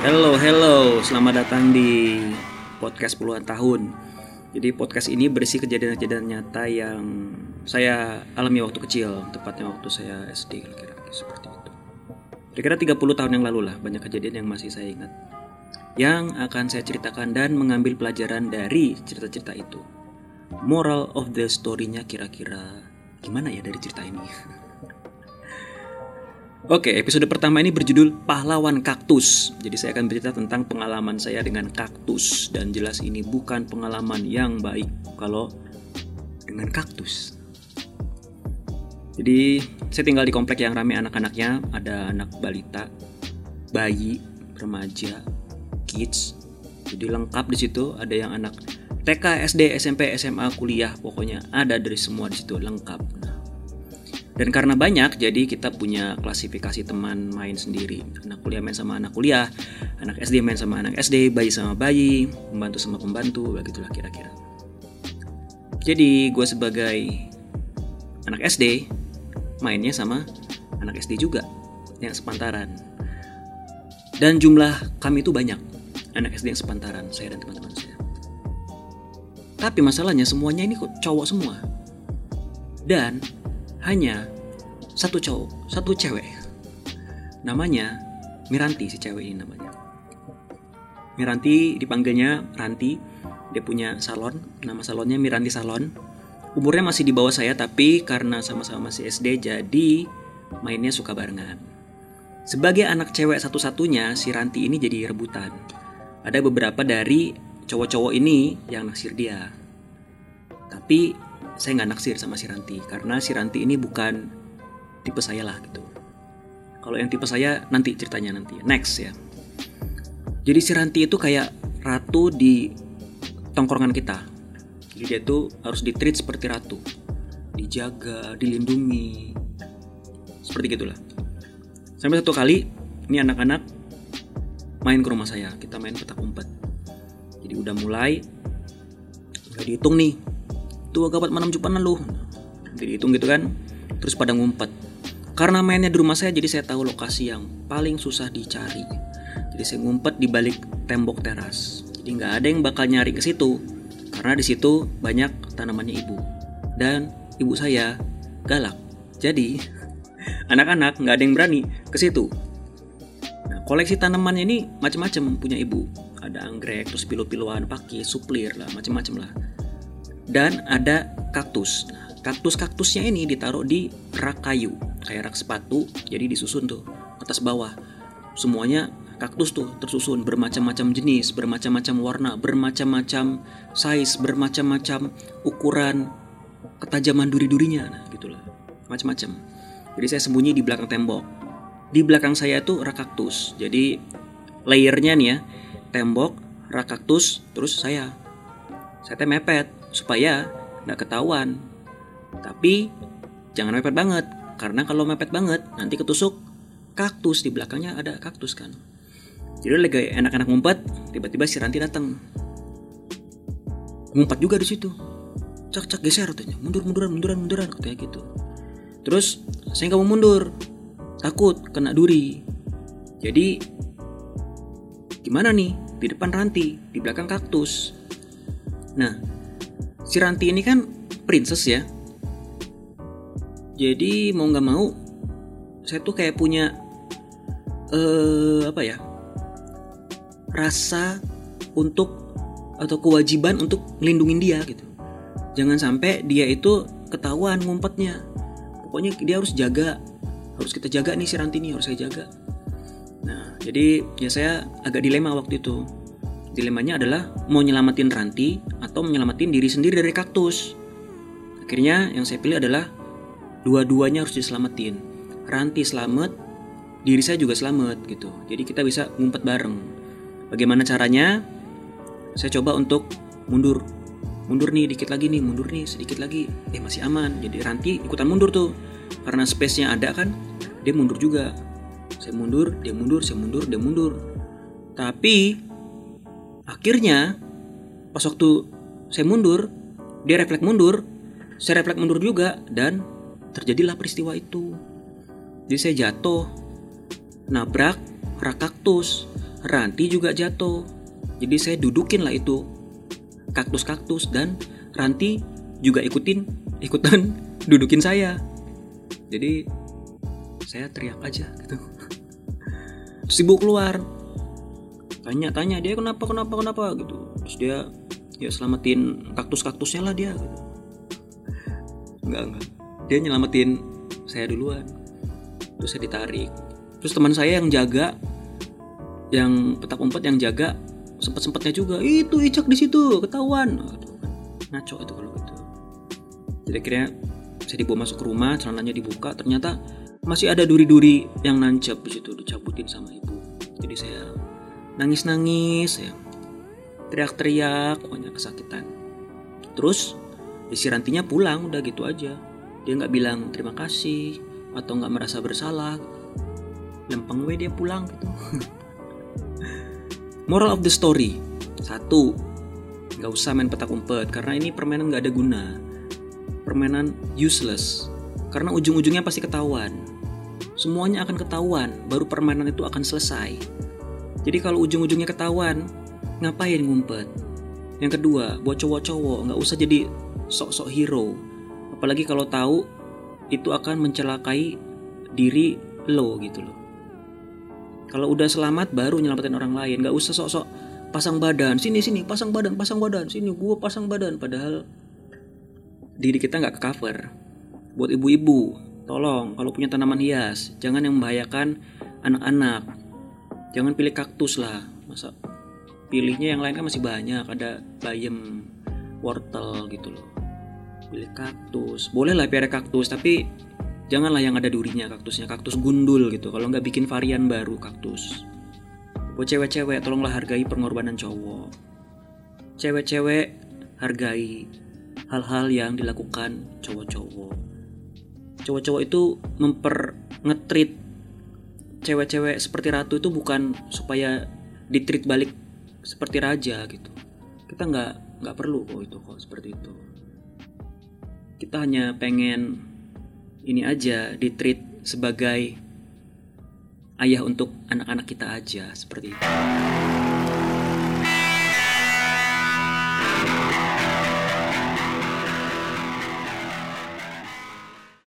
Hello, hello. Selamat datang di podcast puluhan tahun. Jadi podcast ini berisi kejadian-kejadian nyata yang saya alami waktu kecil, tepatnya waktu saya SD kira-kira seperti itu. Kira-kira 30 tahun yang lalu lah, banyak kejadian yang masih saya ingat. Yang akan saya ceritakan dan mengambil pelajaran dari cerita-cerita itu. Moral of the story-nya kira-kira gimana ya dari cerita ini? Oke, episode pertama ini berjudul Pahlawan Kaktus. Jadi saya akan bercerita tentang pengalaman saya dengan kaktus dan jelas ini bukan pengalaman yang baik kalau dengan kaktus. Jadi saya tinggal di komplek yang ramai anak-anaknya, ada anak balita, bayi, remaja, kids. Jadi lengkap di situ, ada yang anak TK, SD, SMP, SMA, kuliah, pokoknya ada dari semua di situ lengkap. Nah, dan karena banyak, jadi kita punya klasifikasi teman main sendiri. Anak kuliah main sama anak kuliah, anak SD main sama anak SD, bayi sama bayi, pembantu sama pembantu, begitulah kira-kira. Jadi gue sebagai anak SD, mainnya sama anak SD juga, yang sepantaran. Dan jumlah kami itu banyak, anak SD yang sepantaran, saya dan teman-teman saya. Tapi masalahnya semuanya ini kok cowok semua. Dan hanya satu cowok, satu cewek. Namanya Miranti si cewek ini namanya. Miranti dipanggilnya Ranti. Dia punya salon, nama salonnya Miranti Salon. Umurnya masih di bawah saya tapi karena sama-sama masih SD jadi mainnya suka barengan. Sebagai anak cewek satu-satunya, si Ranti ini jadi rebutan. Ada beberapa dari cowok-cowok ini yang naksir dia. Tapi saya nggak naksir sama si Ranti karena si Ranti ini bukan tipe saya lah gitu. Kalau yang tipe saya nanti ceritanya nanti next ya. Jadi si Ranti itu kayak ratu di tongkrongan kita. Jadi dia tuh harus ditreat seperti ratu, dijaga, dilindungi, seperti gitulah. Sampai satu kali ini anak-anak main ke rumah saya, kita main petak umpet. Jadi udah mulai nggak dihitung nih tuh agak mana cupan lu jadi hitung gitu kan terus pada ngumpet. Karena mainnya di rumah saya jadi saya tahu lokasi yang paling susah dicari. Jadi saya ngumpet di balik tembok teras. Jadi nggak ada yang bakal nyari ke situ karena di situ banyak tanamannya ibu. Dan ibu saya galak. Jadi anak-anak nggak ada yang berani ke situ. Nah, koleksi tanamannya ini macam-macam punya ibu. Ada anggrek terus pilu-piluan pakis suplir lah macam-macam lah dan ada kaktus. Kaktus-kaktusnya ini ditaruh di rak kayu, kayak rak sepatu, jadi disusun tuh atas bawah. Semuanya kaktus tuh tersusun bermacam-macam jenis, bermacam-macam warna, bermacam-macam size, bermacam-macam ukuran, ketajaman duri-durinya, nah gitulah, macam-macam. Jadi saya sembunyi di belakang tembok. Di belakang saya itu rak kaktus, jadi layernya nih ya, tembok, rak kaktus, terus saya. Saya mepet, supaya nggak ketahuan. Tapi jangan mepet banget, karena kalau mepet banget nanti ketusuk kaktus di belakangnya ada kaktus kan. Jadi lagi enak-enak ngumpet, tiba-tiba si Ranti datang. Ngumpet juga di situ. Cak cak geser katanya, mundur munduran munduran munduran katanya gitu. Terus saya nggak mau mundur, takut kena duri. Jadi gimana nih di depan Ranti, di belakang kaktus. Nah, si Ranti ini kan princess ya. Jadi mau nggak mau saya tuh kayak punya uh, apa ya rasa untuk atau kewajiban untuk melindungi dia gitu. Jangan sampai dia itu ketahuan ngumpetnya. Pokoknya dia harus jaga harus kita jaga nih si Ranti ini harus saya jaga. Nah jadi ya saya agak dilema waktu itu dilemanya adalah mau nyelamatin Ranti atau menyelamatin diri sendiri dari kaktus. Akhirnya yang saya pilih adalah dua-duanya harus diselamatin. Ranti selamat, diri saya juga selamat gitu. Jadi kita bisa ngumpet bareng. Bagaimana caranya? Saya coba untuk mundur. Mundur nih dikit lagi nih, mundur nih sedikit lagi. Eh masih aman. Jadi Ranti ikutan mundur tuh. Karena space-nya ada kan, dia mundur juga. Saya mundur, dia mundur, saya mundur, dia mundur. Tapi akhirnya pas waktu saya mundur, dia refleks mundur, saya refleks mundur juga dan terjadilah peristiwa itu. Jadi saya jatuh, nabrak rak kaktus Ranti juga jatuh. Jadi saya dudukin lah itu kaktus-kaktus dan Ranti juga ikutin ikutan dudukin saya. Jadi saya teriak aja gitu. Ibu keluar tanya-tanya dia kenapa kenapa kenapa gitu. Terus dia ya selamatin kaktus-kaktusnya lah dia. Gitu. Enggak enggak. Dia nyelamatin saya duluan. Terus saya ditarik. Terus teman saya yang jaga yang petak umpet yang jaga sempat sempatnya juga itu icak di situ ketahuan Aduh, ngaco itu kalau gitu jadi akhirnya saya dibawa masuk ke rumah celananya dibuka ternyata masih ada duri-duri yang nancap di situ dicabutin sama ibu jadi saya nangis-nangis ya. Teriak-teriak pokoknya kesakitan. Terus isi rantinya pulang udah gitu aja. Dia nggak bilang terima kasih atau nggak merasa bersalah. Lempeng we dia pulang gitu. Moral of the story. Satu Gak usah main petak umpet Karena ini permainan gak ada guna. Permainan useless. Karena ujung-ujungnya pasti ketahuan. Semuanya akan ketahuan Baru permainan itu akan selesai Jadi kalau ujung-ujungnya ketahuan Ngapain ngumpet Yang kedua Buat cowok-cowok Gak usah jadi sok-sok hero Apalagi kalau tahu Itu akan mencelakai diri lo gitu loh kalau udah selamat baru nyelamatin orang lain, nggak usah sok-sok pasang badan. Sini sini pasang badan, pasang badan. Sini gua pasang badan padahal diri kita nggak ke cover. Buat ibu-ibu, tolong kalau punya tanaman hias, jangan yang membahayakan anak-anak. Jangan pilih kaktus lah. Masa pilihnya yang lain kan masih banyak, ada bayam, wortel gitu loh. Pilih kaktus. Boleh lah piara kaktus, tapi janganlah yang ada durinya kaktusnya kaktus gundul gitu kalau nggak bikin varian baru kaktus buat cewek-cewek tolonglah hargai pengorbanan cowok cewek-cewek hargai hal-hal yang dilakukan cowok-cowok cowok-cowok itu memper ngetrit cewek-cewek seperti ratu itu bukan supaya ditreat balik seperti raja gitu kita nggak nggak perlu kok itu kok seperti itu kita hanya pengen ini aja ditreat sebagai ayah untuk anak-anak kita aja seperti itu.